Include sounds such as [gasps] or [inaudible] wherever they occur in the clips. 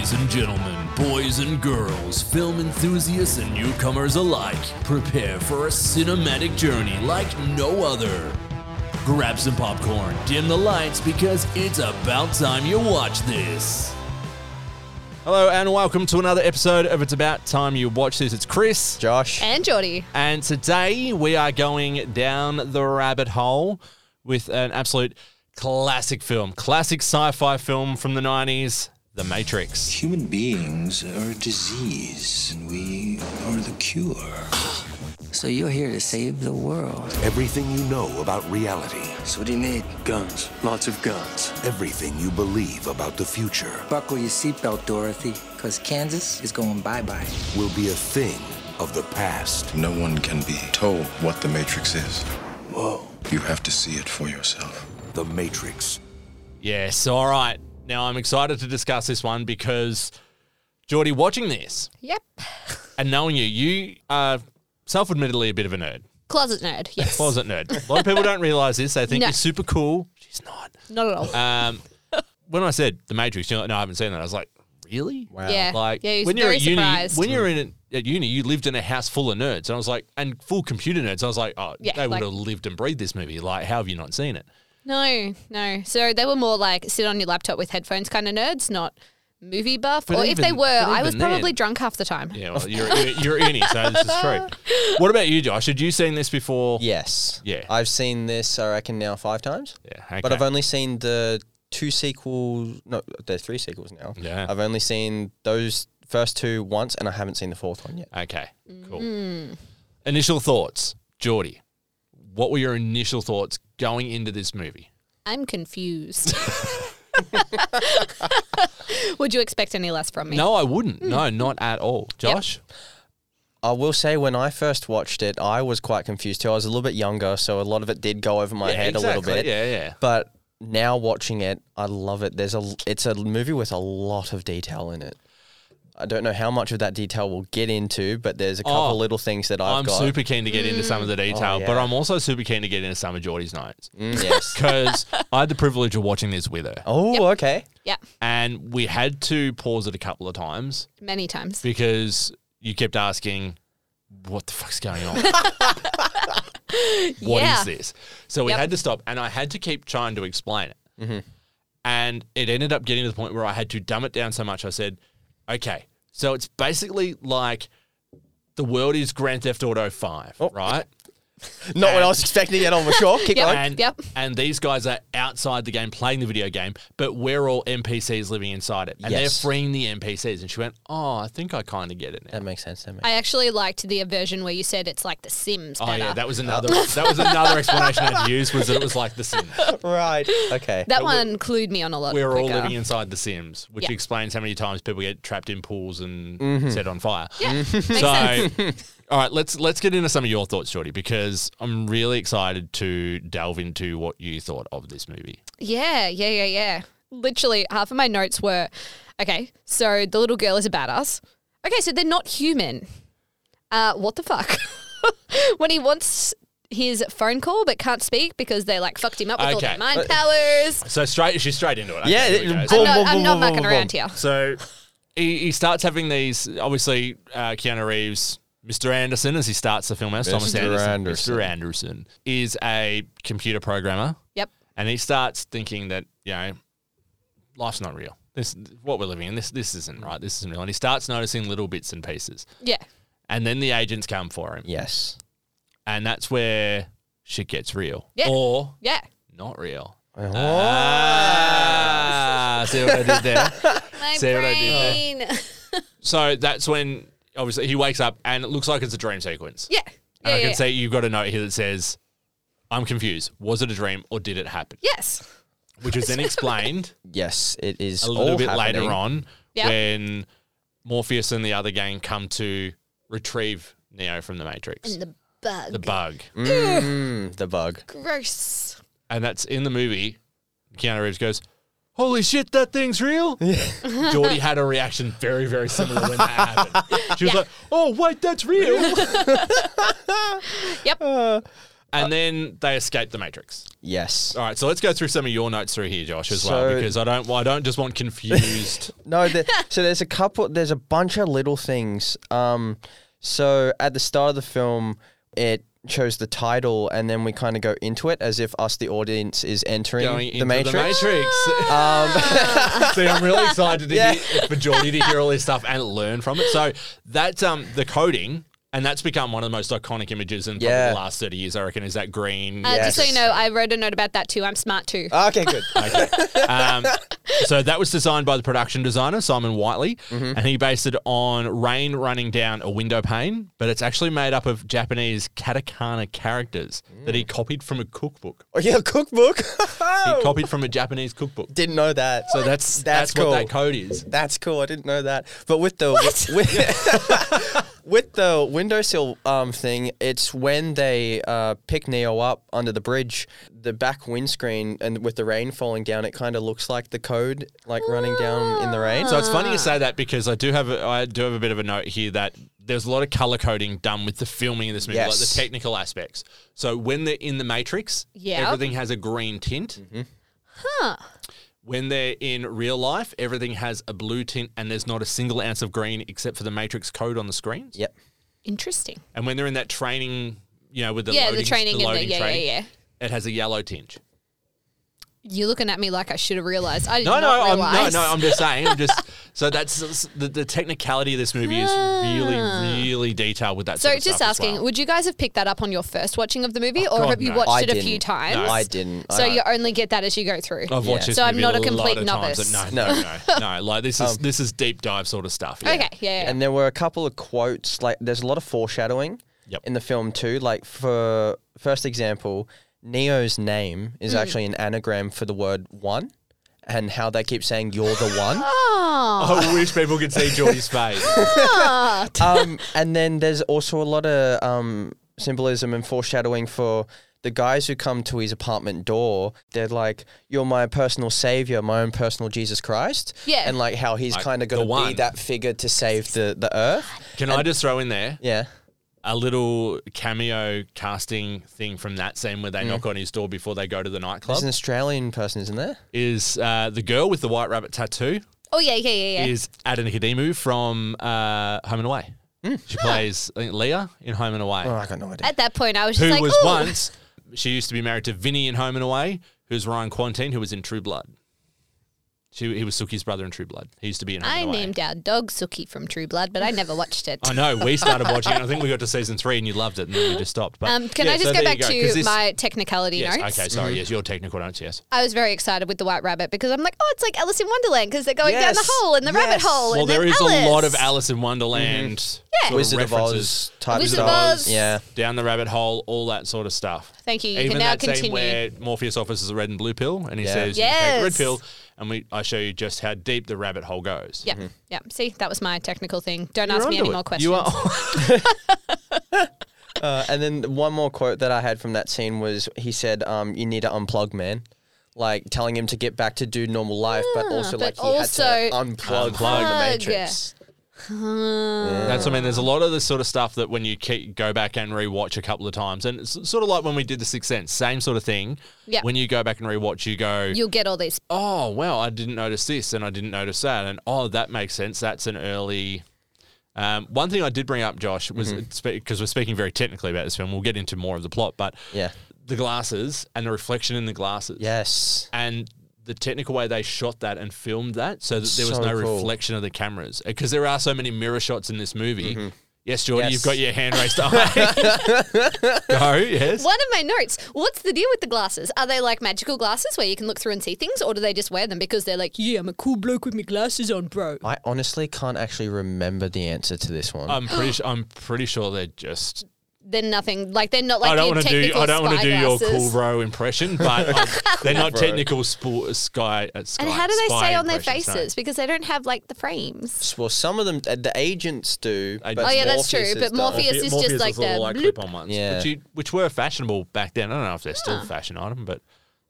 Ladies and gentlemen, boys and girls, film enthusiasts and newcomers alike, prepare for a cinematic journey like no other. Grab some popcorn, dim the lights, because it's about time you watch this. Hello and welcome to another episode of It's About Time You Watch This. It's Chris. Josh. And Jordie. And today we are going down the rabbit hole with an absolute classic film, classic sci fi film from the 90s, The Matrix. Human beings are a disease, and we are the cure. [gasps] So you're here to save the world. Everything you know about reality. So what do you need? Guns. Lots of guns. Everything you believe about the future Buckle your seatbelt, Dorothy, because Kansas is going bye-bye. will be a thing of the past. No one can be told what the Matrix is. Whoa. You have to see it for yourself. The Matrix. Yes, all right. Now I'm excited to discuss this one because, Jordie, watching this Yep. and knowing you, you are self admittedly a bit of a nerd. Closet nerd. Yes. Closet nerd. A lot of people don't realize this. They think No. you're super cool. She's not. Not at all. Um, when I said The Matrix, you're like, no, I haven't seen that. I was like, really? Wow. Yeah. Like Yeah, he was when you're very at uni, surprised. when you're in at uni, you lived in a house full of nerds, and I was like, and full computer nerds. I was like, oh, Yeah, they would like- have lived and breathed this movie. Like, how have you not seen it? No, no. So they were more like sit on your laptop with headphones kind of nerds, not movie buff. But or if they were, but I was even probably then- drunk half the time. Yeah, well, you're you're at uni, so this is true. [laughs] What about you, Josh? Had you seen this before? Yes. Yeah. I've seen this, I reckon, now five times. Yeah, okay. But I've only seen the two sequels. No, there's three sequels now. Yeah. I've only seen those first two once, and I haven't seen the fourth one yet. Okay, cool. Mm. Initial thoughts, Jordie. What were your initial thoughts going into this movie? I'm confused. [laughs] Would you expect any less from me? No, I wouldn't. Hmm. No, not at all. Josh? I will say, when I first watched it, I was quite confused too. I was a little bit younger, so a lot of it did go over my Yeah, head a little exactly. bit. Yeah, yeah. But now watching it, I love it. There's a, it's a movie with a lot of detail in it. I don't know how much of that detail we'll get into, but there's a couple Oh, little things that I've I'm got. super keen to get into some of the detail, but Oh, yeah. I'm also super keen to get into some of Jordie's notes Mm, yes. [laughs] because I had the privilege of watching this with her, Oh, okay. Yeah, and we had to pause it a couple of times many times. because you kept asking, "What the fuck's going on? [laughs] What is Yeah. this?" So we Yep. had to stop, and I had to keep trying to explain it, and it ended up getting to the point where I had to dumb it down so much. I said, "Okay, so it's basically like." The world is Grand Theft Auto 5, Oh. right? Not what I was expecting at all, for sure. Keep Yep. going. And, Yep. and these guys are outside the game playing the video game, but we're all NPCs living inside it. And they're Yes. freeing the NPCs. And she went, Oh, I think I kind of get it now. That makes sense. That makes I actually liked the version where you said it's like The Sims. Oh better. yeah, that was another [laughs] that was another explanation I'd use was that it was like The Sims. right. Okay. That one clued me on a lot. We're all quicker. living inside The Sims, which Yeah. explains how many times people get trapped in pools and Mm-hmm. set on fire. Yeah, [laughs] makes So, sense. All right, let's let's get into some of your thoughts, Jordie, because I'm really excited to delve into what you thought of this movie. Yeah, yeah, yeah, yeah. Literally, half of my notes were okay, so the little girl is a badass. Okay, so they're not human. Uh, what the fuck? [laughs] when he wants his phone call but can't speak because they like fucked him up with all Okay. their mind powers. So straight, she's straight into it. Okay, Yeah, here it- go. boom, I'm not, boom, I'm boom, not boom, mucking boom, around boom. here. So he, he starts having these. Obviously, uh, Keanu Reeves, Mr. Anderson, as he starts the film as Thomas Mr. Anderson. Anderson. Mr. Anderson is a computer programmer, Yep. and he starts thinking that you know life's not real. This what we're living in. This this isn't right. This isn't real. And he starts noticing little bits and pieces, Yeah. and then the agents come for him, Yes. and that's where shit gets real, Yeah. or Yeah. not real. Oh. Ah, see what I did there. [laughs] My See what I did brain. [laughs] So that's when obviously he wakes up and it looks like it's a dream sequence. yeah. And Yeah, I can yeah. see you've got a note here that says, I'm confused. Was it a dream or did it happen? Yes. Which is then [laughs] explained Yes, it is a little all bit happening. later on Yeah. when Morpheus and the other gang come to retrieve Neo from the Matrix. And the bug. the bug. Mm, the bug. Gross. And that's in the movie. Keanu Reeves goes, Holy shit, that thing's real. Jordie [laughs] had a reaction very, very similar when that happened. She was Yeah. like, Oh, wait, that's real. [laughs] Yep. and then they escape the Matrix. Yes. All right, so let's go through some of your notes through here, Josh, as So- well, because I don't, well, I don't just want confused. [laughs] No, the, so there's a couple. There's a bunch of little things. Um, so at the start of the film, it shows the title, and then we kind of go into it as if us, the audience, is entering going the into Matrix. the Matrix. [laughs] Um, [laughs] See, I'm really excited to Yeah. hear, for Jordie to hear all this stuff and learn from it. So that's um the coding, and that's become one of the most iconic images in Yeah. the last 30 years, I reckon, is that green. Uh, Just so you know, I wrote a note about that too. I'm smart too. okay, good. [laughs] Um, so that was designed by the production designer Simon Whiteley, Mm-hmm. and he based it on rain running down a window pane. But it's actually made up of Japanese katakana characters that Mm. he copied from a cookbook. Oh yeah, cookbook. [laughs] He copied from a Japanese cookbook. Didn't know that. So that's that's, That's cool. what that code is. That's cool. I didn't know that. But with the with, with [laughs] the windowsill um thing, it's when they uh, pick Neo up under the bridge, the back windscreen, and with the rain falling down, it kind of looks like the code like running down in the rain. So it's funny you say that because I do have a, I do have a bit of a note here that there's a lot of color coding done with the filming of this movie, like the technical aspects. So when they're in the Matrix, Yep. everything has a green tint. Mm-hmm. Huh. When they're in real life, everything has a blue tint, and there's not a single ounce of green except for the Matrix code on the screens. Yep. Interesting. And when they're in that training, you know, with the yeah, loading, the training and the loading yeah, yeah, training, yeah. it has a yellow tinge. You're looking at me like I should have realized. I did No, not no, I'm, no, no. I'm just saying. I'm just [laughs] so that's the, the technicality of this movie is really, really detailed with that. Ah. So sort of just stuff as asking, well. would you guys have picked that up on your first watching of the movie, or God, have you no. watched I it a didn't. few times? No. I didn't. So I- you only get that as you go through. I've watched Yeah. this So I'm not a lot complete of times, novice. and No, no, no, no. [laughs] Like this is Um, this is deep dive sort of stuff. yeah. Okay, yeah, yeah. And there were a couple of quotes. Like, there's a lot of foreshadowing Yep. in the film too. Like, for first example, Neo's name is Hmm. actually an anagram for the word one, and how they keep saying "you're the one." oh, [laughs] I wish people could see Jordie's face. [laughs] um, and then there's also a lot of um, symbolism and foreshadowing for the guys who come to his apartment door. They're like, "You're my personal savior, my own personal Jesus Christ." Yeah. and like how he's Like kind of the going to be one. that figure to save the the earth. Can I just throw in there Yeah. A little cameo casting thing from that scene where they knock on his door before they go to the nightclub? There's an Australian person, isn't there? Is uh, the girl with the white rabbit tattoo oh yeah, yeah, yeah, yeah. is Ada Nicodemou from uh, Home and Away. She plays I think, Leah in Home and Away. Oh, I got no idea. At that point, I was just who like, was "Ooh." once she used to be married to Vinnie in Home and Away, who's Ryan Kwanten, who was in True Blood. She, he was Sookie's brother in True Blood. He used to be in Home I and Away. named our dog Suki from True Blood, but I never watched it. I know. We started [laughs] watching it. I think we got to season three and you loved it, and then we just stopped. But Um, can yeah, I just so go back you 'cause to this- my technicality Yes. notes? Okay. Sorry. Yes. Your technical notes. Yes. I was very excited with the White Rabbit because I'm like, oh, it's like Alice in Wonderland because they're going down the hole in the rabbit hole. Well, and there Alice. a lot of Alice in Wonderland. Yeah. sort of Wizard of references. Oz type Wizard of Oz. Yeah. Down the rabbit hole, all that sort of stuff. Thank you. You Even can now that scene continue. where Morpheus offers us a red and blue pill, and he Yeah. says, "You take the red pill," and we I show you just how deep the rabbit hole goes. Yeah, yeah. See, that was my technical thing. Don't You're ask me any onto more questions. You are. [laughs] [laughs] Uh, and then one more quote that I had from that scene was he said, um, "You need to unplug, man." Like telling him to get back to do normal life, but Ah, also but like he also had to unplug, from the unplug. Matrix. That's what I mean. There's a lot of the sort of stuff that when you keep, go back and rewatch a couple of times, and it's sort of like when we did the Sixth Sense, same sort of thing. Yeah. When you go back and rewatch, you go, You'll get all these. oh well, I didn't notice this and I didn't notice that, and oh that makes sense. That's an early. Um, one thing I did bring up, Josh, was Mm-hmm. because we're speaking very technically about this film. We'll get into more of the plot, but Yeah. the glasses and the reflection in the glasses, Yes. and the technical way they shot that and filmed that, so that there was So no cool. reflection of the cameras, uh, because there are so many mirror shots in this movie. Mm-hmm. Yes, Jordan, Yes. you've got your hand raised [laughs] high. Go, yes. One of my notes. What's the deal with the glasses? Are they like magical glasses where you can look through and see things, or do they just wear them because they're like, yeah, I'm a cool bloke with my glasses on, bro? I honestly can't actually remember the answer to this one. I'm pretty. Su- I'm pretty sure they're just. They're nothing. Like they're not like I don't want to do. technical I don't want to spy do your cool bro impression, [laughs] but um, they're not bro. technical sport sky, uh, sky. And how do they spy stay on their impressions, no. faces? Because they don't have like the frames. well, some of them, uh, the agents do. But Oh, yeah, that's true, is but done. Morpheus- is just Morpheus like was the like bloop. clip-on ones, Yeah. which, you, which were fashionable back then. I don't know if they're still Huh. a fashion item, but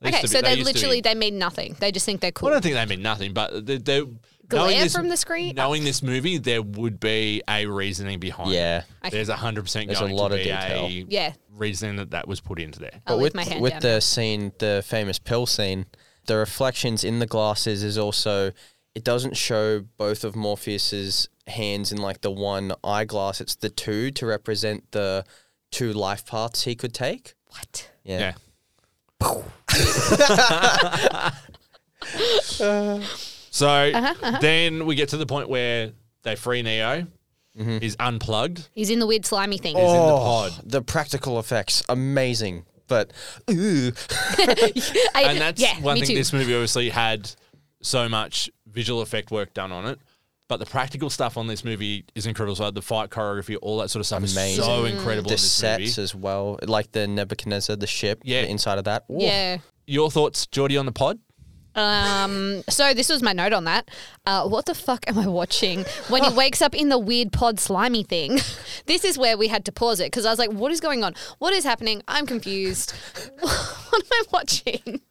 they Okay, to be- so they used to be- literally they mean nothing. They just think they're cool. Well, I don't think they mean nothing, but they, they Glare knowing this, from the screen? Knowing this movie, there would be a reasoning behind. Yeah. it. there's a hundred percent There's a lot to of be detail. a Yeah. reasoning that that was put into there. I'll But leave with my hand with down. the scene, the famous pill scene, the reflections in the glasses is also it doesn't show both of Morpheus's hands in like the one eyeglass. It's the two to represent the two life paths he could take. what? Yeah. Yeah. [laughs] [laughs] [laughs] so uh-huh, uh-huh, then we get to the point where they free Neo. Mm-hmm. He's unplugged. He's in the weird slimy thing. He's in the Oh, pod. the practical effects, amazing. But [laughs] ooh, I- And that's yeah, one me thing too. this movie obviously had so much visual effect work done on it. But the practical stuff on this movie is incredible. So the fight choreography, all that sort of stuff Amazing. is so mm. incredible the in this sets movie. as well, like the Nebuchadnezzar, the ship, Yeah. the inside of that. Ooh. yeah. Your thoughts, Jordie, on the pod? Um. So this was my note on that. Uh, what the fuck am I watching when he wakes up in the weird pod slimy thing? [laughs] this is where we had to pause it because I was like, "What is going on? What is happening? I'm confused. [laughs] what am I watching?"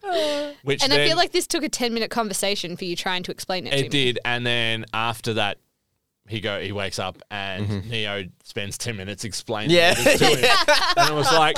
Which And I then feel like this took a ten minute conversation for you trying to explain it. to it me. did. And then after that, he go he wakes up and Mm-hmm. Neo spends ten minutes explaining Yeah. it to him. and it was like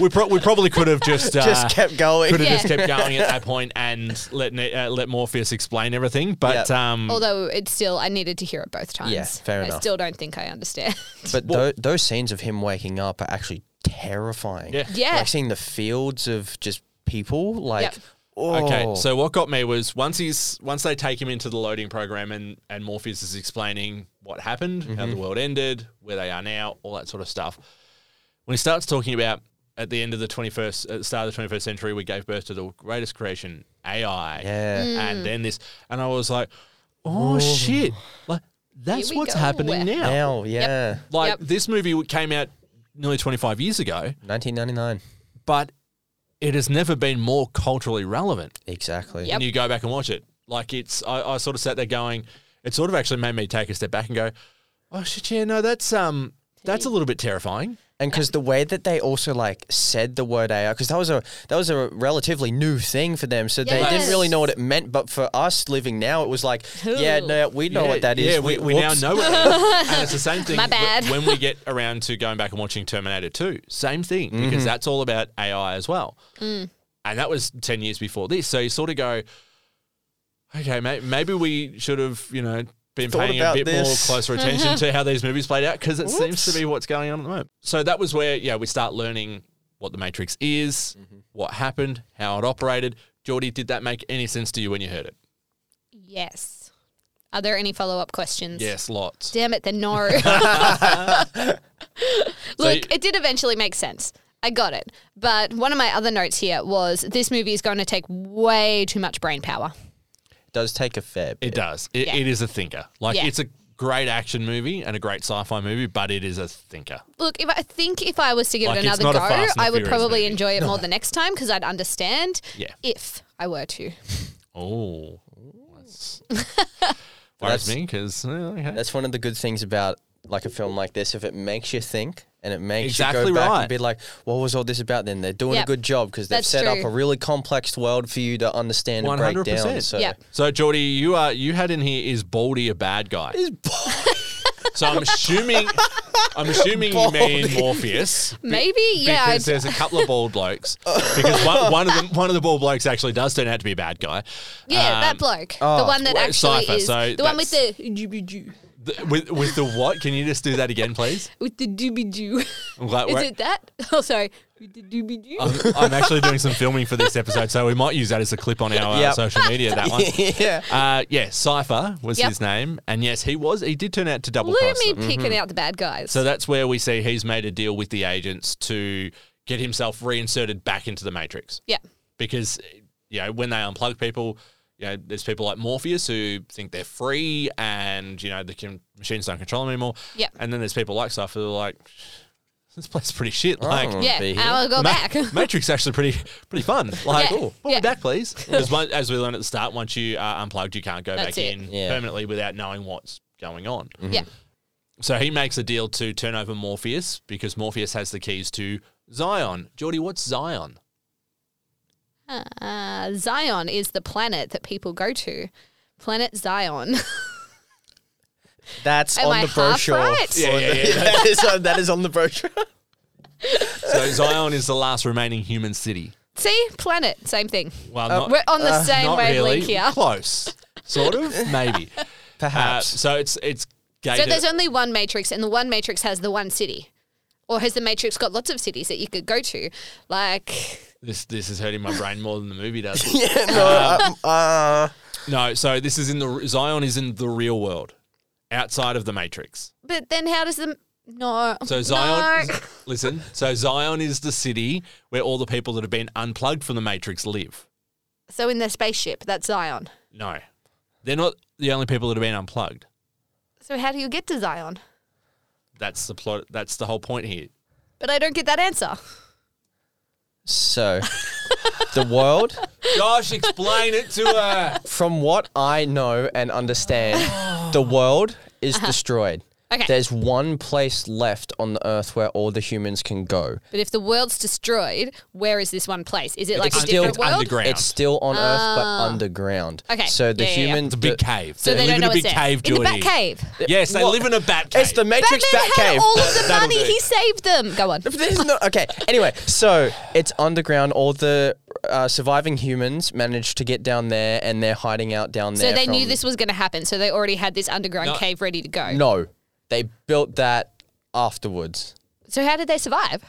we pro- we probably could have just [laughs] uh, Just kept going. could have Yeah. just kept going at [laughs] that point and let Ne- uh, let Morpheus explain everything. But Yeah. um, Although it's still, I needed to hear it both times. Yeah, fair I enough. still don't think I understand. [laughs] But tho- those scenes of him waking up are actually terrifying. Yeah. Yeah. Like seeing the fields of just people, like, Yep. Oh. Okay, so what got me was once he's once they take him into the loading program and and Morpheus is explaining what happened, how Mm-hmm. the world ended, where they are now, all that sort of stuff. When he starts talking about at the end of the 21st, at the start of the 21st century, we gave birth to the greatest creation, AI, Yeah. Mm. and then this, and I was like, oh shit, like that's what's go. happening now. now, yeah. Like Yep. this movie came out nearly 25 years ago, 1999. but it has never been more culturally relevant. Exactly. Yep. and you go back and watch it. Like it's, I, I sort of sat there going, it sort of actually made me take a step back and go, oh shit, yeah, no, that's um, that's a little bit terrifying. And because the way that they also like said the word AI, because that was a that was a relatively new thing for them, so they didn't really know what it meant. But for us living now, it was like, yeah, no, we know yeah, what that is. Yeah, we, we now whoops. know what that is. and it's the same thing My bad. when we get around to going back and watching Terminator 2. Same thing, Mm-hmm. because that's all about AI as well. Mm. And that was 10 years before this. So you sort of go, okay, may- maybe we should have, you know, been Thought paying a about bit more closer [laughs] attention to how these movies played out because it seems to be what's going on at the moment. So that was where, yeah, we start learning what the Matrix is, Mm-hmm. what happened, how it operated. Jordie, did that make any sense to you when you heard it? Yes. Are there any follow up questions? Yes, lots. Damn it, then no. [laughs] [laughs] So Look, you- it did eventually make sense. I got it. But one of my other notes here was this movie is going to take way too much brain power. Does take a fair bit. It does. It, Yeah. it is a thinker. Like Yeah. it's a great action movie and a great sci-fi movie, but it is a thinker. Look, if I think if I was to give Like, it it's another not a go, and the I would Furious probably movie. enjoy it more [laughs] the next time because I'd understand Yeah. if I were to. [laughs] Oh, that's [laughs] worries That's- me because okay. That's one of the good things about like a film like this. If it makes you think and it makes Exactly you go back right. and be like, what was all this about? Then they're doing Yep. a good job because they've That's set up a really complex world for you to understand and break down. So Yep. So, Jordie, you are you had in here is Baldy a bad guy? so I'm assuming I'm assuming you mean Morpheus. be- Maybe, yeah. Because I'd- there's a couple of bald blokes. Because one, one of them one of the bald blokes actually does turn out to be a bad guy. yeah, Um, that bloke. the oh, one that actually Cypher, is. so the one with the doobie-doo. The- with with the what? Can you just do that again, please? With the doobie-doo. I'm glad- Is it that? Oh, sorry. With the doobie-doo. I'm, I'm actually doing some filming for this episode, so we might use that as a clip on our uh, Yep. social media. That one. [laughs] yeah. Uh, yeah, Cypher was Yep. his name, and yes, he was. He did turn out to double Look cross at me them. picking out the bad guys. So that's where we see he's made a deal with the agents to get himself reinserted back into the Matrix. yeah. Because you know when they unplug people, you know there's people like Morpheus who think they're free and you know the can, machines don't control them anymore. Yep. And then there's people like stuff who are like, this place is pretty shit. Oh, like. Oh. Yeah, be and here. I'll go Ma- back. [laughs] Matrix actually pretty pretty fun. Like, Yeah, oh, put yeah. me back, please. [laughs] Because one- as we learned at the start, once you are unplugged, you can't go That's back it. in Yeah. permanently without knowing what's going on. Mm-hmm. yeah. So he makes a deal to turn over Morpheus because Morpheus has the keys to Zion. Jordie, what's Zion? Uh, Zion is the planet that people go to. Planet Zion. [laughs] That's Am on I the half brochure. right? Yeah, yeah, [laughs] yeah. that, is on, that is on the brochure. So Zion is the last remaining human city. See, planet, same thing. Well, not, We're on the same not wavelength really. here. Close, sort of, maybe. [laughs] Uh, Perhaps. so it's it's So there's only one matrix, and the one matrix has the one city. Or has the matrix got lots of cities that you could go to? Like, this this is hurting my brain more than the movie does. [laughs] yeah, no, uh, uh, no, so this is in the Zion is in the real world, outside of the Matrix. but then how does the no? So Zion, No. listen. So Zion is the city where all the people that have been unplugged from the Matrix live. So in the spaceship, that's Zion. No, they're not the only people that have been unplugged. So how do you get to Zion? That's the plot. That's the whole point here. But I don't get that answer. So the world, Gosh, explain it to her. from what I know and understand, the world is uh-huh. destroyed. Okay. There's one place left on the earth where all the humans can go. But if the world's destroyed, where is this one place? Is it like It's a still different world? underground. It's still on Earth, but underground. Okay. So the Yeah, yeah, yeah. human, It's a big the- cave. So they, they live don't in know a big what's there. cave, in the Jordie. Bat Cave. Yes, they What? live in a bat cave. It's the Matrix Batman Bat had Cave. all of the That'll money. do. He saved them. Go on. There's no, okay. Anyway, so it's underground. All the uh, surviving humans managed to get down there, and they're hiding out down there. So there. they knew from- this was going to happen. So they already had this underground No. cave ready to go. No, they built that afterwards. So how did they survive?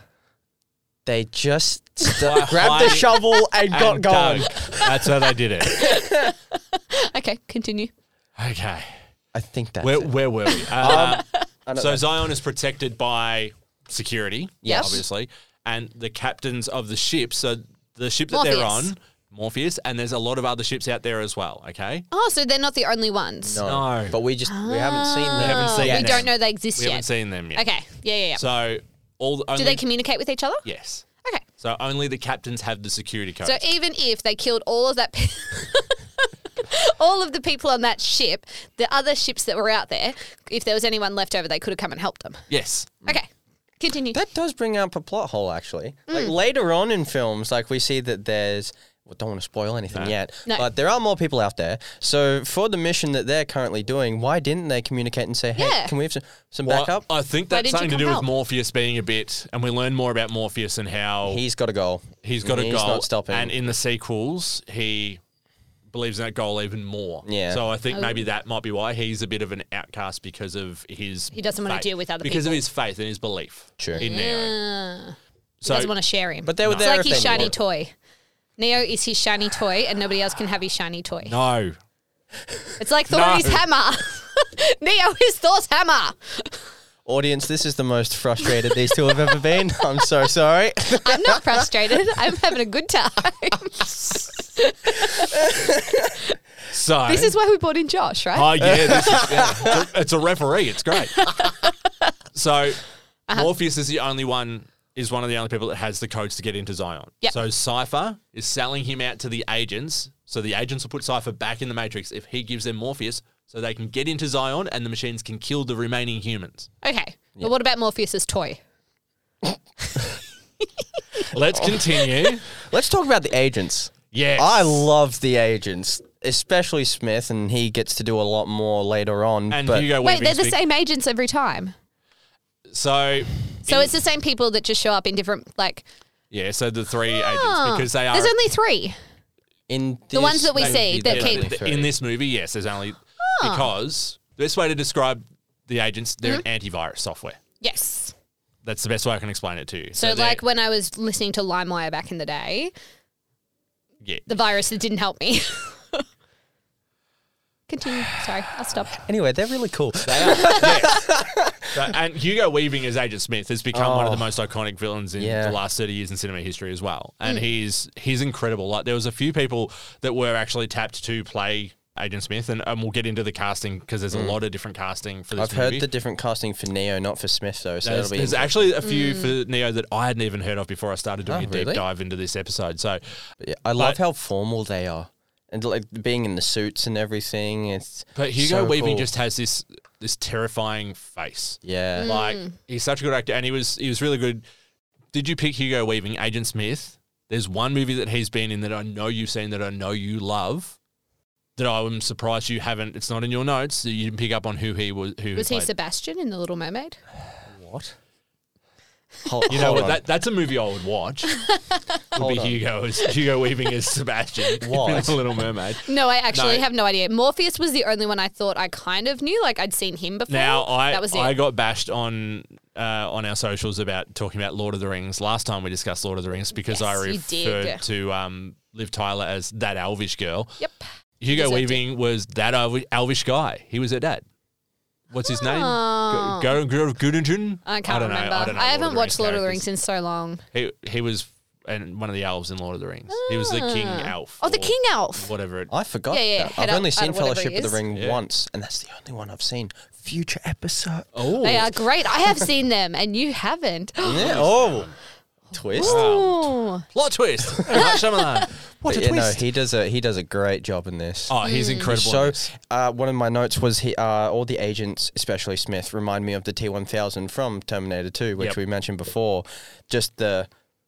They just [laughs] st- grabbed the shovel and got And going. dug. That's how they did it. [laughs] Okay, continue. Okay. I think that's Where, it. where were we? [laughs] Uh, I don't so know. Zion is protected by security, Yes. obviously, and the captains of the ship. So the ship that they're Morpheus. on, Morpheus, and there's a lot of other ships out there as well. Okay, Oh, so they're not the only ones. no, No. but we just we haven't seen them. We haven't seen we them. don't know they exist yet. we yet. haven't seen them yet. Okay, yeah, yeah, yeah. So all the, only, Do they communicate with each other? yes. Okay. So only the captains have the security code. So even if they killed all of that, pe- [laughs] all of the people on that ship, the other ships that were out there, if there was anyone left over, they could have come and helped them. yes. Okay, continue. That does bring up a plot hole, actually. Mm. Like later on in films, like we see that there's. Well, don't want to spoil anything No. yet, No. but there are more people out there. So for the mission that they're currently doing, why didn't they communicate and say, "Hey, Yeah. can we have some, some Well, backup?" I think that's something to come do with? Morpheus being a bit, and we learn more about Morpheus and how He's got a goal. he's got a He's goal. not stopping. And in the sequels, he believes in that goal even more. Yeah. So I think Oh. maybe that might be why he's a bit of an outcast because of his. He doesn't wanna deal with other people. because people. of his faith and his belief. True. In Neo. Uh, he doesn't want to share him. But they were it's there like if his they shiny needed. toy. Neo is his shiny toy, and nobody else can have his shiny toy. no. It's like Thor No. is hammer. [laughs] Neo is Thor's hammer. Audience, this is the most frustrated these two have ever been. [laughs] I'm so sorry. I'm not frustrated. I'm having a good time. So this is why we brought in Josh, right? Oh yeah, this is, yeah. [laughs] It's, a, it's a referee. It's great. So Uh-huh. Morpheus is the only one. Is one of the only people that has the codes to get into Zion. Yep. So Cypher is selling him out to the agents. So the agents will put Cypher back in the Matrix if he gives them Morpheus, so they can get into Zion and the machines can kill the remaining humans. Okay. But what about Morpheus's toy? Let's continue. [laughs] Let's talk about the agents. Yes. I love the agents, especially Smith, and he gets to do a lot more later on. and but Hugo Wait, they're the speak- same agents every time. So So it's the same people that just show up in different, like, yeah. So the three Oh. agents because they are there's only three. in The ones that we movie, see that there's keep- only three. in this movie. Yes, there's only because the best way to describe the agents, they're Mm-hmm. an antivirus software. Yes. That's the best way I can explain it to you. So, they're- like, when I was listening to LimeWire back in the day, yeah. the virus that didn't help me. [laughs] Continue. Sorry, I'll stop. Anyway, they're really cool. they So- [laughs] and Hugo Weaving as Agent Smith has become one of the Oh. most iconic villains in Yeah. the last 30 years in cinema history as well. Mm. And he's he's incredible. Like there was a few people that were actually tapped to play Agent Smith, and, and we'll get into the casting because there's a lot of different casting for this Mm. I've movie. heard the different casting for Neo, not for Smith though. So There's, that'll be there's actually a few for Neo that I hadn't even heard of before I started doing Oh, a deep really? dive into this episode. So Yeah, I love But- how formal they are, and like being in the suits and everything. It's But Hugo so Weaving cool. just has this this terrifying face. yeah. Mm. Like he's such a good actor, and he was he was really good. Did you pick Hugo Weaving, Agent Smith? There's one movie that he's been in that I know you've seen that I know you love. That I'm surprised you haven't. It's not in your notes. That you didn't pick up on who he was. Who Was he played. Sebastian in The Little Mermaid? What? Hold, You know what? That, that's a movie I would watch. [laughs] would Hold be on. Hugo as Hugo Weaving as Sebastian [laughs] What? in The Little Mermaid. No, I actually No. have no idea. Morpheus was the only one I thought I kind of knew. Like I'd seen him before. Now I that was it. I got bashed on uh, on our socials about talking about Lord of the Rings last time we discussed Lord of the Rings because I Yes, you referred did. to um, Liv Tyler as that Elvish girl. Yep. Hugo Deserved it. Weaving was that Elvi- Elvish guy. He was her dad. What's his name? Oh. Go Go Gudinjin? I can't don't know. remember. I, don't know I Lord haven't of watched Rings Lord of the characters. Rings in so long. He he was and one of the elves in Lord of the Rings. He was the ah. king elf. Oh, the or King Elf. Whatever. It, I forgot Yeah, yeah, that. head I've up only out seen of whatever Fellowship it of the is. Ring Yeah. once, and that's the only one I've seen. Future episode. oh, They are great. I have seen them, and you haven't. Yeah. [gasps] Oh, twist. Ooh. plot twist. M. Night Shyamalan. What But a yeah, no, twist. he does a he does a great job in this. oh, he's Mm. incredible. So, uh, one of my notes was he, uh, all the agents, especially Smith, remind me of the T1000 from Terminator 2, which Yep. we mentioned before. Just the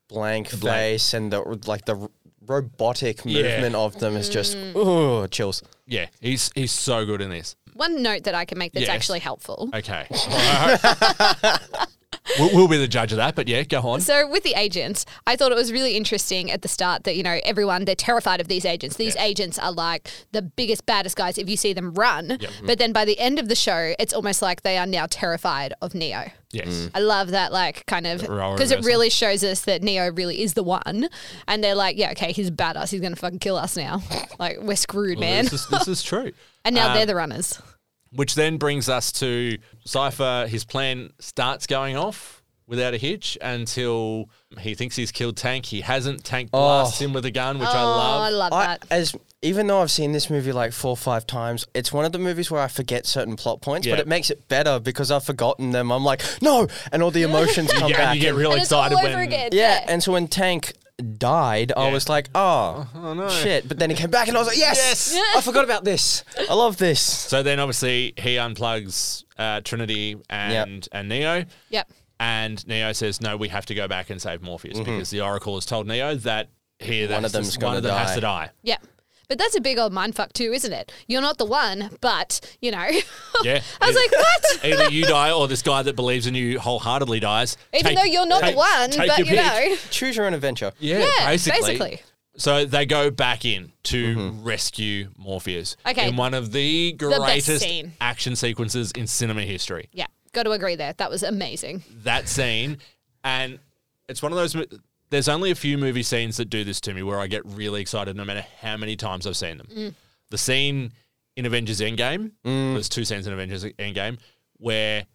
blank blank. face and the like the r- robotic Yeah. movement of them is just ooh chills. Yeah, he's he's so good in this. One note that I can make that's Yes. actually helpful. Okay. [laughs] [laughs] we'll, we'll be the judge of that, but yeah, go on. So with the agents, I thought it was really interesting at the start that you know everyone they're terrified of these agents. These Yes. agents are like the biggest baddest guys if you see them run. Yep. But then by the end of the show, it's almost like they are now terrified of Neo. Yes. I love that, like, kind of, because it really shows us that Neo really is the one. And they're like, yeah, okay, he's badass. He's going to fucking kill us now. [laughs] like, we're screwed, Well, man. This is, this is [laughs] true. and now Um, they're the runners. Which then brings us to Cypher. His plan starts going off without a hitch until he thinks he's killed Tank. He hasn't. Tank oh. blasts him with a gun, which I oh, love. I love I, that. as even though I've seen this movie like four or five times, it's one of the movies where I forget certain plot points, Yeah. but it makes it better because I've forgotten them. I'm like, no, and all the [laughs] emotions come Yeah, back. and you get real and it's all excited over when again. yeah, and so when Tank died, I was like, oh, no. shit. But then he came back and I was like, yes, I forgot about this. I love this. So then, obviously, he unplugs uh, Trinity and and Neo, Yep. and Neo says, "No, we have to go back and save Morpheus because the Oracle has told Neo that he One of that's- them's one gonna of them has die. to die." Yeah. But that's a big old mindfuck too, isn't it? You're not the one, but you know. Yeah, [laughs] I was like, what? [laughs] Either you die or this guy that believes in you wholeheartedly dies. Even Take- though you're not take- the one, but you pick. know. Choose your own adventure. Yeah, Yeah, basically. basically. So they go back in to Mm-hmm. rescue Morpheus Okay. in one of the greatest scene. action sequences in cinema history. Yeah, got to agree there. That was amazing. That scene, and it's one of those. Mo- There's only a few movie scenes that do this to me where I get really excited no matter how many times I've seen them. Mm. The scene in Avengers Endgame, Mm. there's two scenes in Avengers Endgame where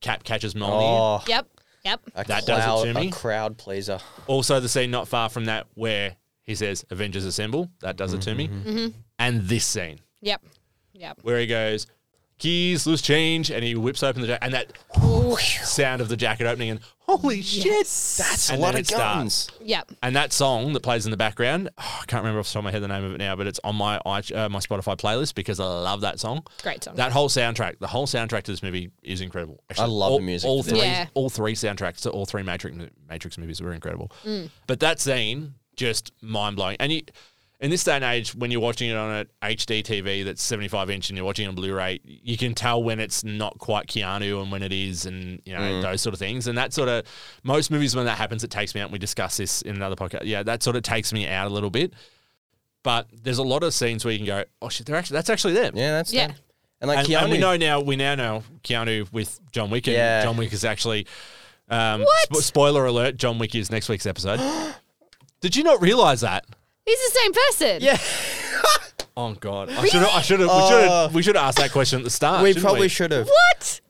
Cap catches Mjolnir. Oh, Yep. Yep. a That does it cloud, to me. A crowd pleaser. Also, the scene not far from that where he says "Avengers Assemble." That does it to me. And this scene Yep. Yep. where he goes, "Keys, loose change," and he whips open the jacket, and that sound of the jacket opening, and holy shit, That's And a lot then of it starts. guns. Yep. And that song that plays in the background, oh, [sighs] I can't remember off the top of my head the name of it now, but it's on my i- uh, my Spotify playlist because I love that song. Great song. That whole soundtrack, the whole soundtrack to this movie is incredible. Actually, I love all, the music All for this. three, Yeah. all three soundtracks to all three Matrix Matrix movies were incredible. Mm. But that scene just mind blowing. And you, in this day and age, when you're watching it on an HD TV that's 75 inch and you're watching it on Blu-ray, you can tell when it's not quite Keanu and when it is, and you know Mm. those sort of things. And that sort of most movies when that happens, it takes me out. And we discuss this in another podcast. Yeah, that sort of takes me out a little bit. But there's a lot of scenes where you can go, oh shit, they're actually that's actually them. Yeah, that's Yeah. them. And like And, Keanu, and we know now, we now know Keanu with John Wick, and Yeah. John Wick is actually. Um, What? spo- spoiler alert: John Wick is next week's episode. [gasps] Did you not realize that? He's the same person. Yeah. [laughs] Oh God! I should have. I should have. We should have. Oh. We should have asked that question at the start. we shouldn't probably should have. What?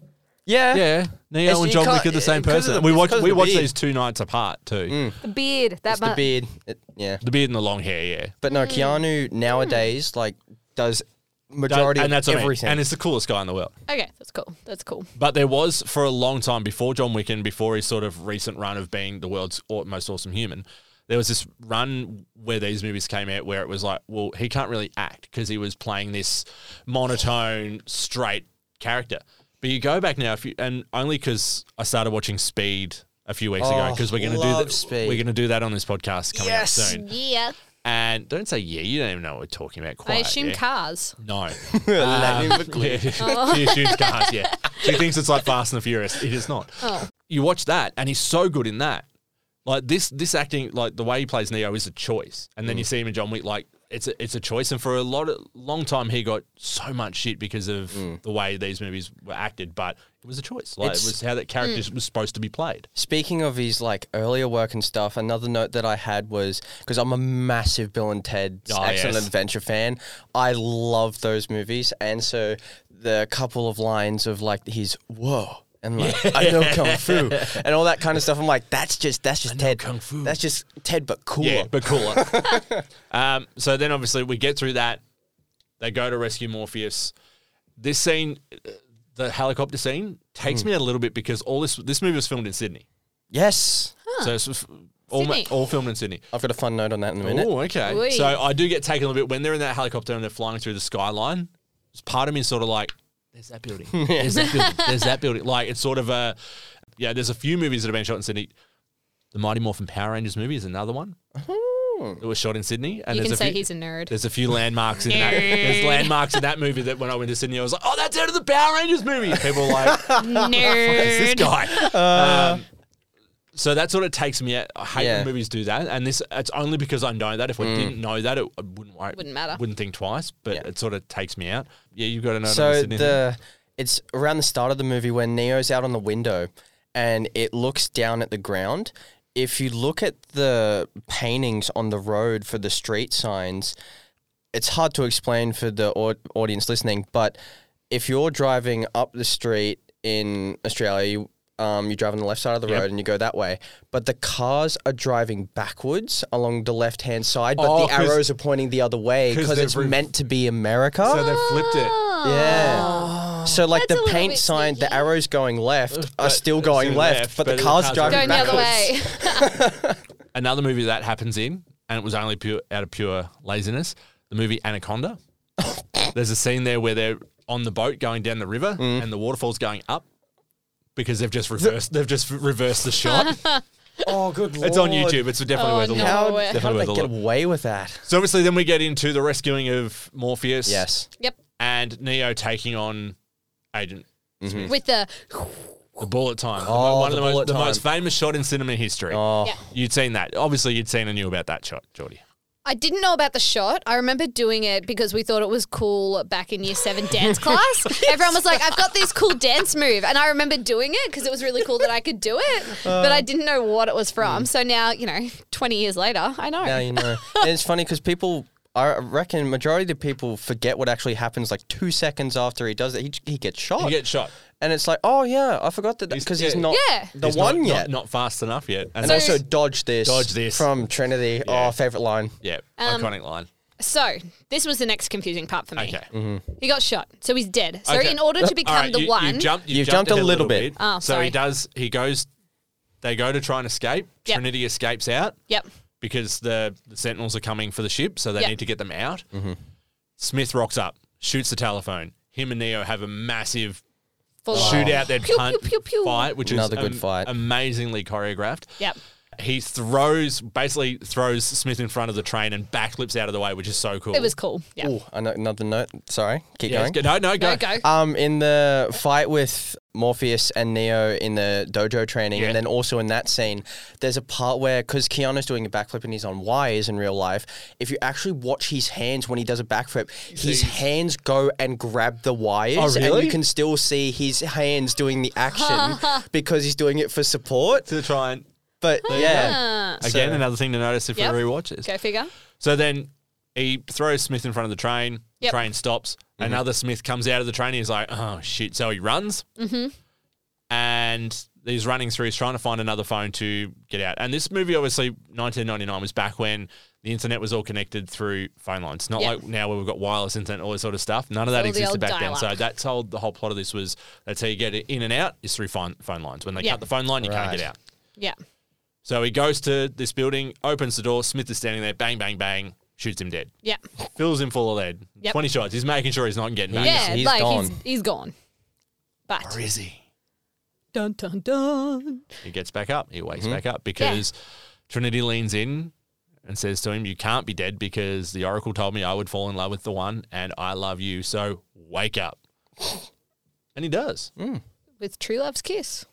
Yeah. Yeah, Neo It's- and you John Wick can't- are the same because of person. the- we it's watched. of We the watched beard. these two nights apart too. Mm. The beard. That It's the mu- beard. It- yeah. The beard and the long hair. Yeah, But no, mm. Keanu nowadays mm. like does majority That- of and that's what I mean. everything. And it's the coolest guy in the world. Okay, that's cool. That's cool. But there was for a long time before John Wick and before his sort of recent run of being the world's au- most awesome human. There was this run where these movies came out where it was like, well, he can't really act because he was playing this monotone, straight character. But you go back now, if you, and only because I started watching Speed a few weeks ago Oh, because we're going to do love that. Speed. We're going to do that on this podcast coming Yes. up soon. Yeah. And don't say yeah, you don't even know what we're talking about. Quite, I assume yeah. cars. No. [laughs] Lightning Um, McQueen. yeah. [laughs] she assumes cars, yeah. She thinks it's like Fast and the Furious. It is not. Oh. you watch that, and he's so good in that. Like this, this acting, like the way he plays Neo, is a choice. And then Mm. you see him in John Wick, like it's a, it's a choice. And for a lot of long time, he got so much shit because of Mm. the way these movies were acted. But it was a choice. Like It's- it was how that character was supposed to be played. Speaking of his like earlier work and stuff, another note that I had was because I'm a massive Bill and Ted Oh, Excellent yes. Adventure fan. I love those movies, and so the couple of lines of like his whoa. And like [laughs] I know kung fu [laughs] and all that kind of stuff. I'm like, that's just that's just Ted. kung fu. That's just Ted, but cooler. Yeah, but cooler. [laughs] um, so then obviously we get through that. They go to rescue Morpheus. This scene, the helicopter scene, takes Hmm. me a little bit because all this this movie was filmed in Sydney. yes, So it's all, ma- all filmed in Sydney. I've got a fun note on that in a minute. Oh, okay. Oi. So I do get taken a little bit when they're in that helicopter and they're flying through the skyline. It's part of me is sort of like, there's that building. [laughs] There's that building. There's that building. Like it's sort of a, yeah. There's a few movies that have been shot in Sydney. The Mighty Morphin Power Rangers movie is another one. It was shot in Sydney, and You there's can a say few, he's a nerd. There's a few landmarks in [laughs] that. There's landmarks in that movie that when I went to Sydney, I was like, "Oh, that's out of the Power Rangers movie." People were like, [laughs] Nerd. "Who's this guy?" um, so that sort of takes me out. I hate Yeah. when movies do that, and this it's only because I know that. If I mm. didn't know that, it I wouldn't worry, Wouldn't matter. Wouldn't think twice. But Yeah. it sort of takes me out. Yeah, you've got to know. So the it's around the start of the movie when Neo's out on the window and it looks down at the ground. If you look at the paintings on the road for the street signs, it's hard to explain for the au- audience listening, but if you're driving up the street in Australia, you, um, you drive on the left side of the Yep. road and you go that way, but the cars are driving backwards along the left hand side, but Oh, the 'cause- arrows are pointing the other way because it's re- meant to be America. so they flipped it. Yeah. So like That's the paint bit sign, the arrows going left are still going left, left, but, but the the car's car's driving Going the backwards. other way. [laughs] Another movie that happens in, and it was only pure out of pure laziness. The movie Anaconda. [laughs] There's a scene there where they're on the boat going down the river, Mm. and the waterfall's going up because they've just reversed. they've just reversed the shot. [laughs] Oh, good lord! it's on YouTube. It's definitely Oh, worth a no. look. How, Oh, how did worth they get look. away with that? So obviously, then we get into the rescuing of Morpheus. Yes. Yep. and Neo taking on Agent mm-hmm. With the the bullet time. Oh, one the of the, most, the most famous shot in cinema history. Oh, Yeah. You'd seen that. Obviously, you'd seen and knew about that shot, Jordie. I didn't know about the shot. I remember doing it because we thought it was cool back in year seven dance class. [laughs] Everyone was like, I've got this cool dance move. And I remember doing it because it was really cool that I could do it. but I didn't know what it was from. So now, you know, 20 years later, I know. now you know. [laughs] and it's funny because people, I reckon, majority of the people forget what actually happens like two seconds after he does it. He, he gets shot, You get shot. And it's like, oh yeah, I forgot that He's- because he's, yeah. not Yeah. the He's one not, yet. Not, not fast enough yet. And and that's- also dodge this, Dodge this. from Trinity. Yeah. Oh, favorite line. yeah, Um, iconic line. So this was the next confusing part for me. Okay. Mm-hmm. He got shot. So he's dead. So Okay. in order to become All right, the you, one, You've jumped, You've jumped a ahead little bit. Oh, so sorry. he does. He goes. They go to try and escape. Yep. Trinity escapes out Yep. because the, the Sentinels are coming for the ship, so they Yep. need to get them out. Mm-hmm. Smith rocks up, shoots the telephone. Him and Neo have a massive Full shootout, then Pew, punt pew, pew, pew. fight, which Another is good am- fight. amazingly choreographed. Yep. He throws, basically throws Smith in front of the train and backflips out of the way, which is so cool. It was cool. Yeah. Oh, another note. Sorry, keep Yeah, going. good. No, no, go. Go, go. Um, in the fight with Morpheus and Neo in the dojo training, Yeah. and then also in that scene, there's a part where because Keanu's doing a backflip and he's on wires in real life. If you actually watch his hands when he does a backflip, his hands go and grab the wires, Oh, and really? you can still see his hands doing the action [laughs] because he's doing it for support. To try and But yeah, Ah. again, So- another thing to notice if Yep. we rewatch this. Go figure. So then he throws Smith in front of the train. Yep. Train stops. Another Smith comes out of the train. He's like, oh shit! So he runs, mm-hmm. and he's running through. He's trying to find another phone to get out. And this movie, obviously, 1999 was back when the internet was all connected through phone lines. Not Yep. like now where we've got wireless internet, all this sort of stuff. None of that All the existed old back then. So dial-up. that's how the whole plot of this was. That's how you get it in and out is through phone phone lines. When they Yep. cut the phone line, you can't Right. get out. Yeah. So he goes to this building, opens the door. Smith is standing there. Bang, bang, bang. Shoots him dead Yeah. fills him full of lead. Yep. 20 shots. He's making sure he's not getting back. Yeah. he's like gone. he's he's gone. But Or is he? dun dun dun. He gets back up. He wakes mm-hmm. back up because Trinity leans in and says to him, You can't be dead because the Oracle told me I would fall in love with the one and I love you. So wake up. And he does. Mm. with True Love's kiss.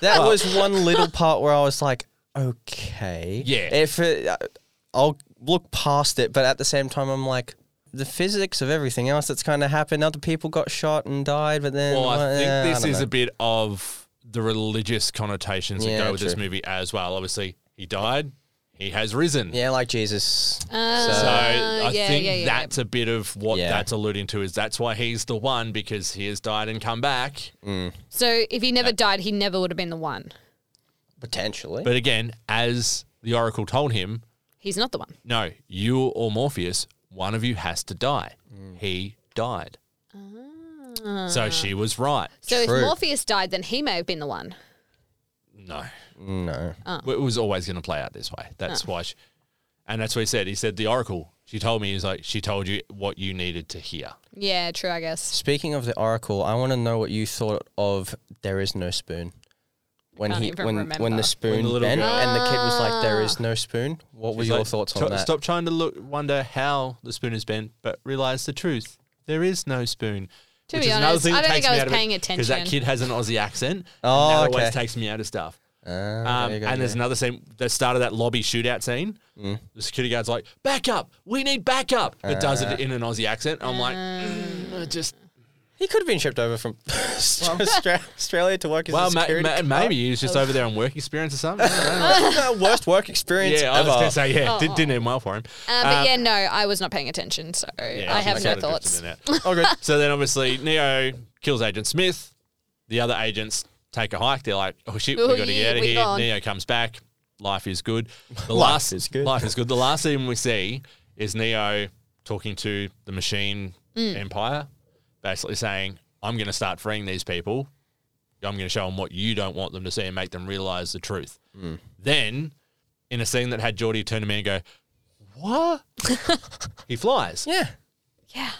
That [laughs] was one little part where I was like, okay. Yeah. If it, uh, I'll look past it, but at the same time, I'm like, the physics of everything else that's kind of happened. Other people got shot and died, but then. Well, I uh, think yeah, this don't is know. a bit of the religious connotations that Yeah, go with this movie as well. Obviously, he died, he has risen. Yeah, like Jesus. Uh, So I yeah, think yeah, yeah. that's a bit of what Yeah. that's alluding to is that's why he's the one because he has died and come back. So if he never died, he never would have been the one. Potentially. But again, as the Oracle told him, He's not the one. no, you or Morpheus, one of you has to die. Mm. He died. So she was right. So True. if Morpheus died, then he may have been the one. No. no. It was always going to play out this way. That's why. She, and that's what he said. He said, the Oracle, she told me, he's like, she told you what you needed to hear. Yeah, true, I guess. Speaking of the Oracle, I want to know what you thought of There Is No Spoon. When Can't he even when when the spoon little bent girl- and the kid was like, "There is no spoon." What were He's your like, thoughts "T- on that? Stop trying to look, wonder how the spoon is bent, but realize the truth. There is no spoon. To Which be is another honest, thing I that don't takes think I me was out of it, paying Because that attention. kid has an Aussie accent. Oh, and that always takes me out of stuff. Ah, Um, there you go, and there's yeah. another scene, the started that lobby shootout scene. Mm. The security guard's like, back up. We need backup. But does Uh. it in an Aussie accent. I'm like, mm, just, He could have been shipped over from [laughs] Austra- Australia to work as well, a ma- security ma- guard. maybe he was just over there on work experience or something. I don't know. [laughs] worst work experience yeah, I was ever. going to say, yeah, did, didn't end well for him. Uh, but yeah, no, I was not paying attention, so Yeah, I have was no sort of thoughts. drifting in it. Oh, good. [laughs] So then obviously Neo kills Agent Smith. The other agents take a hike. They're like, oh shit, Oh, we got to yeah, get out of we here. gone. Neo comes back. Life is good. The Life last is good. Life is good. The last scene we see is Neo talking to the machine Mm. empire, basically saying, I'm going to start freeing these people. I'm going to show them what you don't want them to see and make them realize the truth. Mm. Then, in a scene that had Jordie turn to me and go, What? [laughs] he flies Yeah. Yeah.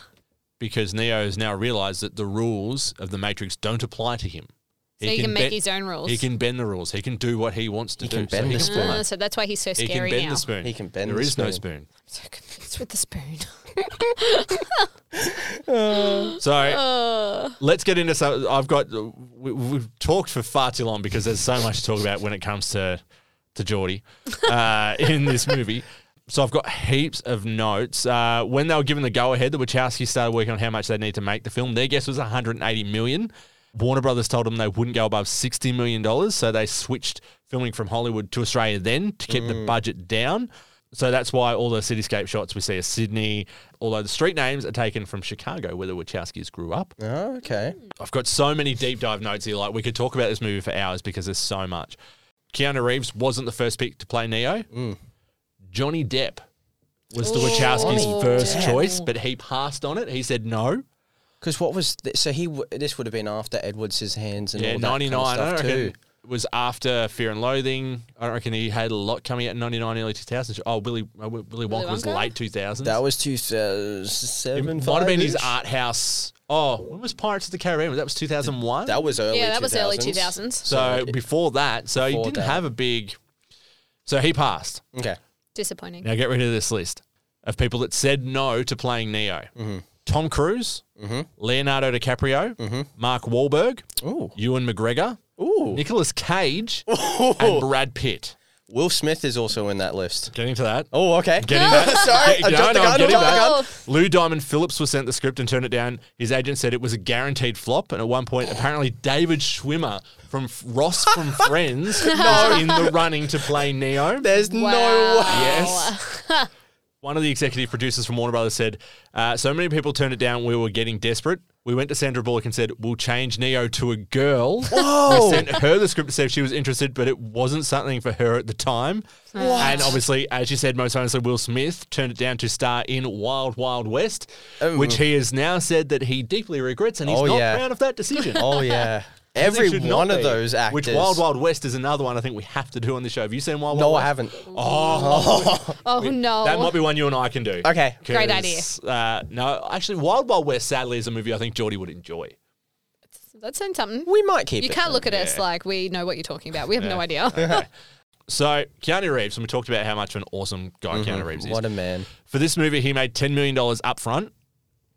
because Neo has now realized that the rules of the Matrix don't apply to him. So he can make bend- his own rules. He can bend the rules. He can do what he wants to He do. can So bend he the can spoon. Uh, so that's why he's so He scary can bend now. the spoon. He can bend There the is no spoon. spoon. So confused with the spoon. [laughs] So let's get into some. I've got. We, we've talked for far too long because there's so much to talk about when it comes to to Jordie uh, [laughs] in this movie. So I've got heaps of notes. Uh, when they were given the go ahead, the Wachowskis started working on how much they need to make the film. Their guess was 180 million. Warner Brothers told them they wouldn't go above 60 million dollars, so they switched filming from Hollywood to Australia then to keep the mm. budget down. So that's why all the cityscape shots we see are Sydney, although the street names are taken from Chicago, where the Wachowskis grew up. Oh, okay. I've got so many deep dive notes here. Like we could talk about this movie for hours because there's so much. Keanu Reeves wasn't the first pick to play Neo. Mm. Johnny Depp was the oh, Wachowskis' Johnny first Depp. choice, but he passed on it. He said no. Because what was th- so he? W- this would have been after Edwards' hands and Yeah, all that ninety kind of I stuff don't reckon too. it was after Fear and Loathing. I don't reckon he had a lot coming out in ninety nine, early two thousands. Oh, Willy uh, Willy Wonka was Wonka? late two thousand. That was two thousand seven. it might have been his art house. Oh, when was Pirates of the Caribbean? That was two thousand one. That was early. yeah, that was early 2000s. 2000s. So before that, so he didn't that. have a big. So he passed. Okay. Disappointing. Now get rid of this list of people that said no to playing Neo. Mm-hmm. Tom Cruise, mm-hmm. Leonardo DiCaprio, mm-hmm. Mark Wahlberg, Ooh. Ewan McGregor, Ooh. Nicolas Cage, and Brad Pitt. Will Smith is also in that list. Getting to that. Oh, okay. [laughs] Getting that. [laughs] Sorry, Yeah, I no, jumped the no, I'm gun. getting that. Lou Diamond Phillips was sent the script and turned it down. His agent said it was a guaranteed flop. And at one point, [gasps] apparently, David Schwimmer from Ross from [laughs] Friends was in the running to play Neo. There's no way. Yes. One of the executive producers from Warner Brothers said, uh, "So many people turned it down. We were getting desperate. We went to Sandra Bullock and said, "We'll change Neo to a girl." We sent her the script to see if she was interested, but it wasn't something for her at the time. And obviously, as you said, most famously, Will Smith turned it down to star in Wild Wild West, which he has now said that he deeply regrets, and he's Oh, not yeah. proud of that decision. Oh yeah. As he Every one of be. those actors. Which Wild Wild West is another one I think we have to do on the show. Have you seen Wild Wild West? No, West? I haven't. [laughs] Oh, Oh no. That might be one you and I can do. Okay. Great 'Cause, Uh, no, actually, Wild Wild West, sadly, is a movie I think Jordie would enjoy. That's saying something. We might keep You it. can't look at us like we know what you're talking about. We have no idea. Okay. [laughs] so, Keanu Reeves, and we talked about how much of an awesome guy Keanu Reeves is. What a man. For this movie, he made $10 million up front,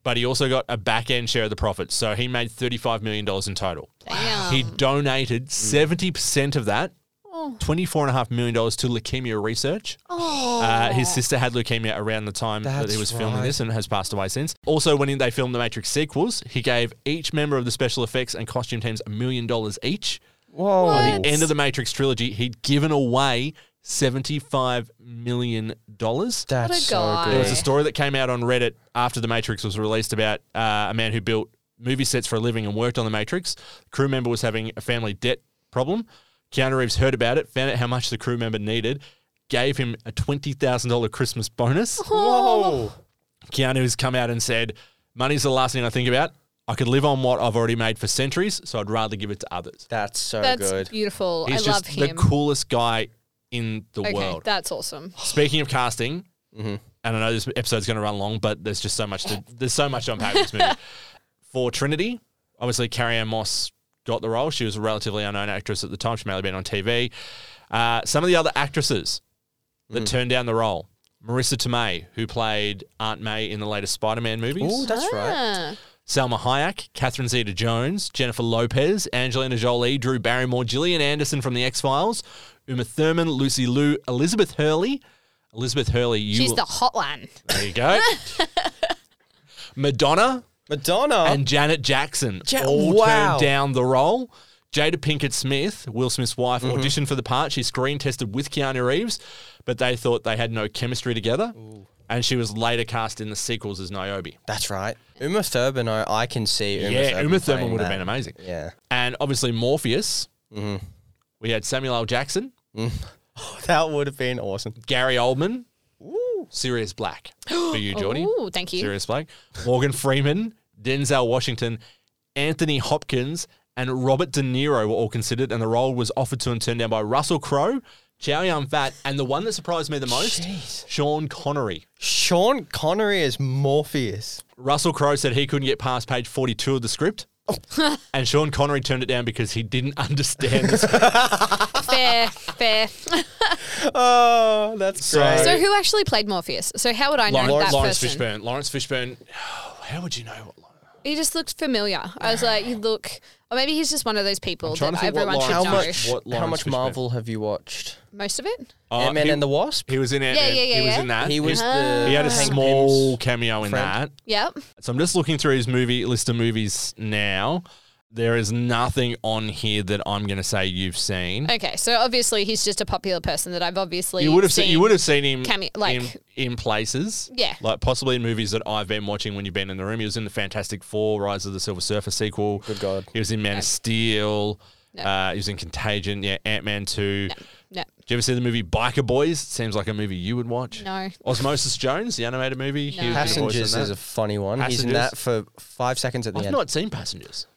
but he also got a back end share of the profits. So he made $35 million in total. Damn. He donated 70% of that, Oh. $24.5 million to leukemia research. Uh, his sister had leukemia around the time that he That's was filming right. this and has passed away since. Also, when they filmed the Matrix sequels, he gave each member of the special effects and costume teams a million dollars each. Whoa. At the end of the Matrix trilogy, he'd given away $75 million. That's What a so guy. There was a story that came out on Reddit after The Matrix was released about uh, a man who built movie sets for a living and worked on The Matrix. crew member was having a family debt problem. Keanu Reeves heard about it, found out how much the crew member needed, gave him a $20,000 Christmas bonus. [laughs] Whoa. Keanu has come out and said, Money's the last thing I think about. I could live on what I've already made for centuries, so I'd rather give it to others. That's so That's good. beautiful. He's I love just love the coolest guy in the okay, world. that's awesome. [gasps] Speaking of casting, Mm-hmm. and I know this episode's going to run long, but there's just so much to [laughs] there's so much to unpack with this movie. [laughs] For Trinity, obviously Carrie-Anne Moss got the role. She was a relatively unknown actress at the time. She may have been on TV. Uh, some of the other actresses that Mm. turned down the role. Marisa Tomei, who played Aunt May in the latest Spider-Man movies. Oh, that's right. Salma Hayek, Catherine Zeta-Jones, Jennifer Lopez, Angelina Jolie, Drew Barrymore, Gillian Anderson from The X-Files, Uma Thurman, Lucy Liu, Elizabeth Hurley. Elizabeth Hurley, you She's the hot one. there you go. [laughs] Madonna Madonna. and Janet Jackson Ja- all wow. turned down the role. Jada Pinkett Smith, Will Smith's wife, Mm-hmm. auditioned for the part. She screen tested with Keanu Reeves, but they thought they had no chemistry together. And she was later cast in the sequels as Niobe. That's right. Uma Thurman, I, I can see Uma yeah, Thurman Uma Thurman playing would have been amazing. Yeah. And obviously Morpheus. Mm-hmm. We had Samuel L. Jackson, [laughs] That would have been awesome. Gary Oldman, Sirius Black [gasps] for you, Jordie. Ooh, thank you. Sirius Black, Morgan Freeman, Denzel Washington, Anthony Hopkins, and Robert De Niro were all considered, and the role was offered to and turned down by Russell Crowe, Chow Yun Fat, and the one that surprised me the most, Jeez. Sean Connery. Sean Connery is Morpheus. Russell Crowe said he couldn't get past page 42 of the script. [laughs] and Sean Connery turned it down because he didn't [laughs] understand the script. [laughs] Fair, fair. Oh, that's So- great. so who actually played Morpheus? So how would I know Laurence, that Laurence person? Fishburne. Laurence Fishburne. [sighs] How would you know? What, He just looked familiar. I was like, you look, or maybe he's just one of those people trying that to think what everyone should Laurence- know. how much? What how Laurence much Fishburne? Marvel have you watched? Most of it. Uh, Ant-Man he- and the Wasp. He was in it. Yeah, yeah, yeah, He was yeah. in that. He was the. He had a Hank small Pym's cameo in friend. that. Yep. So I'm just looking through his movie list of movies now. There is nothing on here that I'm going to say you've seen. Okay, so obviously he's just a popular person that I've obviously You would have seen. seen. You would have seen him cameo- like- in, in places. Yeah. like possibly in movies that I've been watching when you've been in the room. He was in the Fantastic Four, Rise of the Silver Surfer sequel. Good God. He was in Man of Steel. Uh, he was in Contagion. Yeah, Ant Man two. No, Did you ever see the movie Biker Boys? Seems like a movie you would watch. no. Osmosis Jones, the animated movie. He No. the voice in Passengers that. is a funny one. He's in that for five seconds at the I've end. not seen Passengers.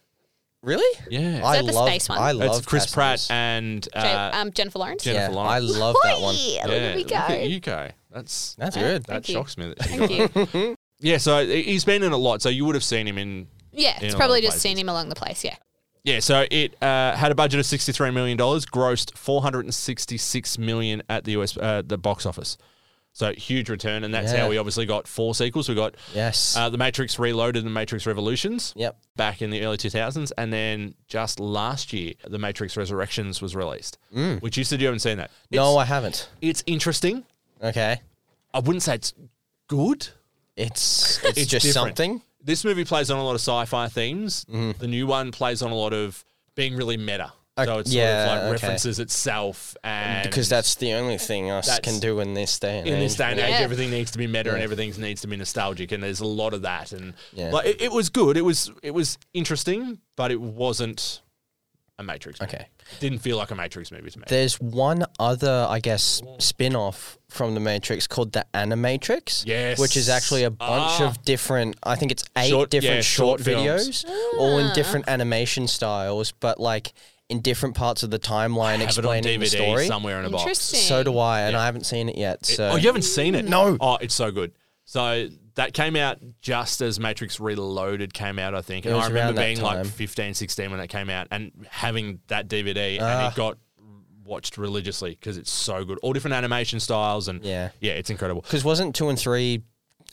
Really? Yeah. I that the love. space one? I love It's Chris Pratt Passengers. and uh, Jo- um, Jennifer Lawrence. Jennifer yeah, Lawrence. I love that one. Whee! yeah, Look at me look at go. you go. That's That's Uh, good. that Thank you. shocks me. That Thank you. [laughs] yeah, so he's been in a lot. So you would have seen him in Yeah, In it's a probably lot of just seen places. him along the place. Yeah. Yeah, so it uh, had a budget of sixty-three million dollars, grossed four hundred and sixty-six million at the US uh, the box office. So huge return, and that's Yeah. how we obviously got four sequels. We got Yes. uh, the Matrix Reloaded and Matrix Revolutions. Yep. Back in the early two thousands, and then just last year, the Matrix Resurrections was released, which you said you haven't seen that. Mm. no, I haven't. it's interesting. Okay. I wouldn't say it's good. It's [laughs] it's, It's just different. something. This movie plays on a lot of sci-fi themes. The new one plays on a lot of being really meta. So it's yeah, sort of like okay. references itself and Because that's the only thing us can do in this day and in age. this day and age, Yeah. everything needs to be meta and everything needs to be nostalgic, and there's a lot of that. And Yeah. like it, it was good. It was it was interesting, but it wasn't a Matrix. Movie. Okay. It didn't feel like a Matrix movie to me. There's one other, I guess, spin off from the Matrix called the Animatrix. Yes. Which is actually a bunch Ah. of different, I think it's eight Short- different yeah, short, short films. videos, all in different animation styles, but like in different parts of the timeline Have it on explaining DVD the story. somewhere in a box. Interesting. So do I, and I haven't seen it yet. So Oh, you haven't seen it? No. Oh, it's so good. So that came out just as Matrix Reloaded came out, I think. And It I was remember that being like time. 15, 16 when that came out and having that DVD and Ah. it got watched religiously because it's so good. All different animation styles and Yeah. yeah, it's incredible. Because wasn't two and three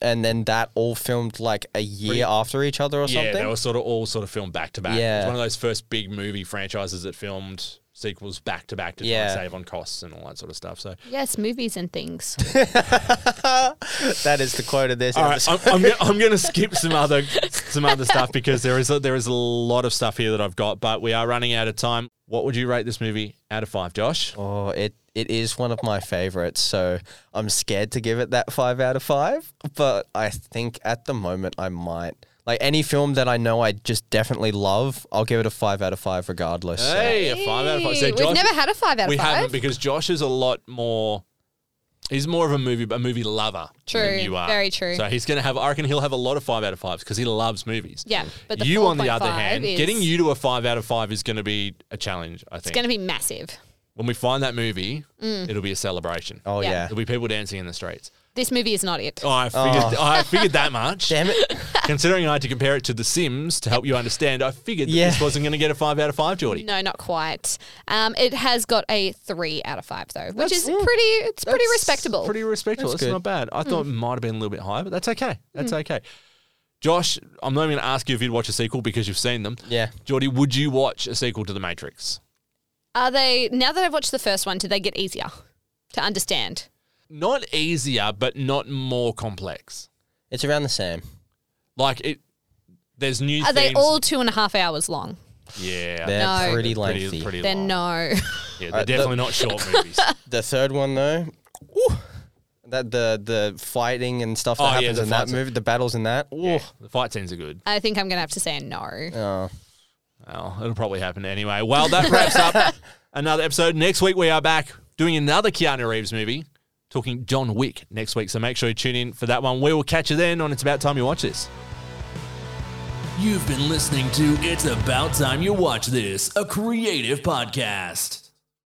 and then that all filmed like a year after each other or something. Yeah, something. they were sort of all sort of filmed back to back. Yeah, It was one of those first big movie franchises that filmed sequels back to back to try and save on costs and all that sort of stuff. So, Yes, movies and things. [laughs] [laughs] that is the quote of this. all right. I'm, I'm, gonna, I'm going to skip some other some other stuff [laughs] because there is a, there is a lot of stuff here that I've got, but we are running out of time. What would you rate this movie out of five, Josh? Oh, it it is one of my favorites, so I'm scared to give it that five out of five. But I think at the moment I might. Like any film that I know I just definitely love, I'll give it a five out of five regardless. so- Hey, a five out of five. So Hey, We've never had a five out of we five. haven't because Josh is a lot more. He's more of a movie a movie lover True, than you are. very true. So he's going to have. I reckon he'll have a lot of five out of fives because he loves movies. Yeah, but the you, on the other 4.5 hand, is- getting you to a five out of five is going to be a challenge. I think. It's going to be massive. When we find that movie, Mm. it'll be a celebration. Oh Yeah. yeah. There'll be people dancing in the streets. This movie is not it. Oh, I figured. I figured that much. Damn it. [laughs] Considering I had to compare it to The Sims to help you understand, I figured that Yeah. this wasn't going to get a five out of five, Jordie. No, not quite. Um, it has got a three out of five though, which That's- is pretty. It's pretty respectable. Pretty respectable. That's That's, good. not bad. I thought it might have been a little bit higher, but that's okay. That's Mm. okay. Josh, I'm not even going to ask you if you'd watch a sequel because you've seen them. Yeah. Jordie, would you watch a sequel to The Matrix? Are they now that I've watched the first one? Do they get easier to understand? Not easier, but not more complex. It's around the same. Like it. There's new. Are they themes- all two and a half hours long? Yeah. They're No. pretty pretty, lengthy. pretty Then long. no. Yeah, they're Alright, the- definitely not short [laughs] movies. The third one though, ooh, that the the fighting and stuff that Oh, yeah, happens the in that fights are- movie, the battles in that. Ooh. Yeah, the fight scenes are good. I think I'm gonna have to say a no. Oh. Well, it'll probably happen anyway. Well, that wraps up [laughs] another episode. Next week we are back doing another Keanu Reeves movie, talking John Wick next week. So make sure you tune in for that one. We will catch you then on It's About Time You Watch This. You've been listening to It's About Time You Watch This, a creative podcast.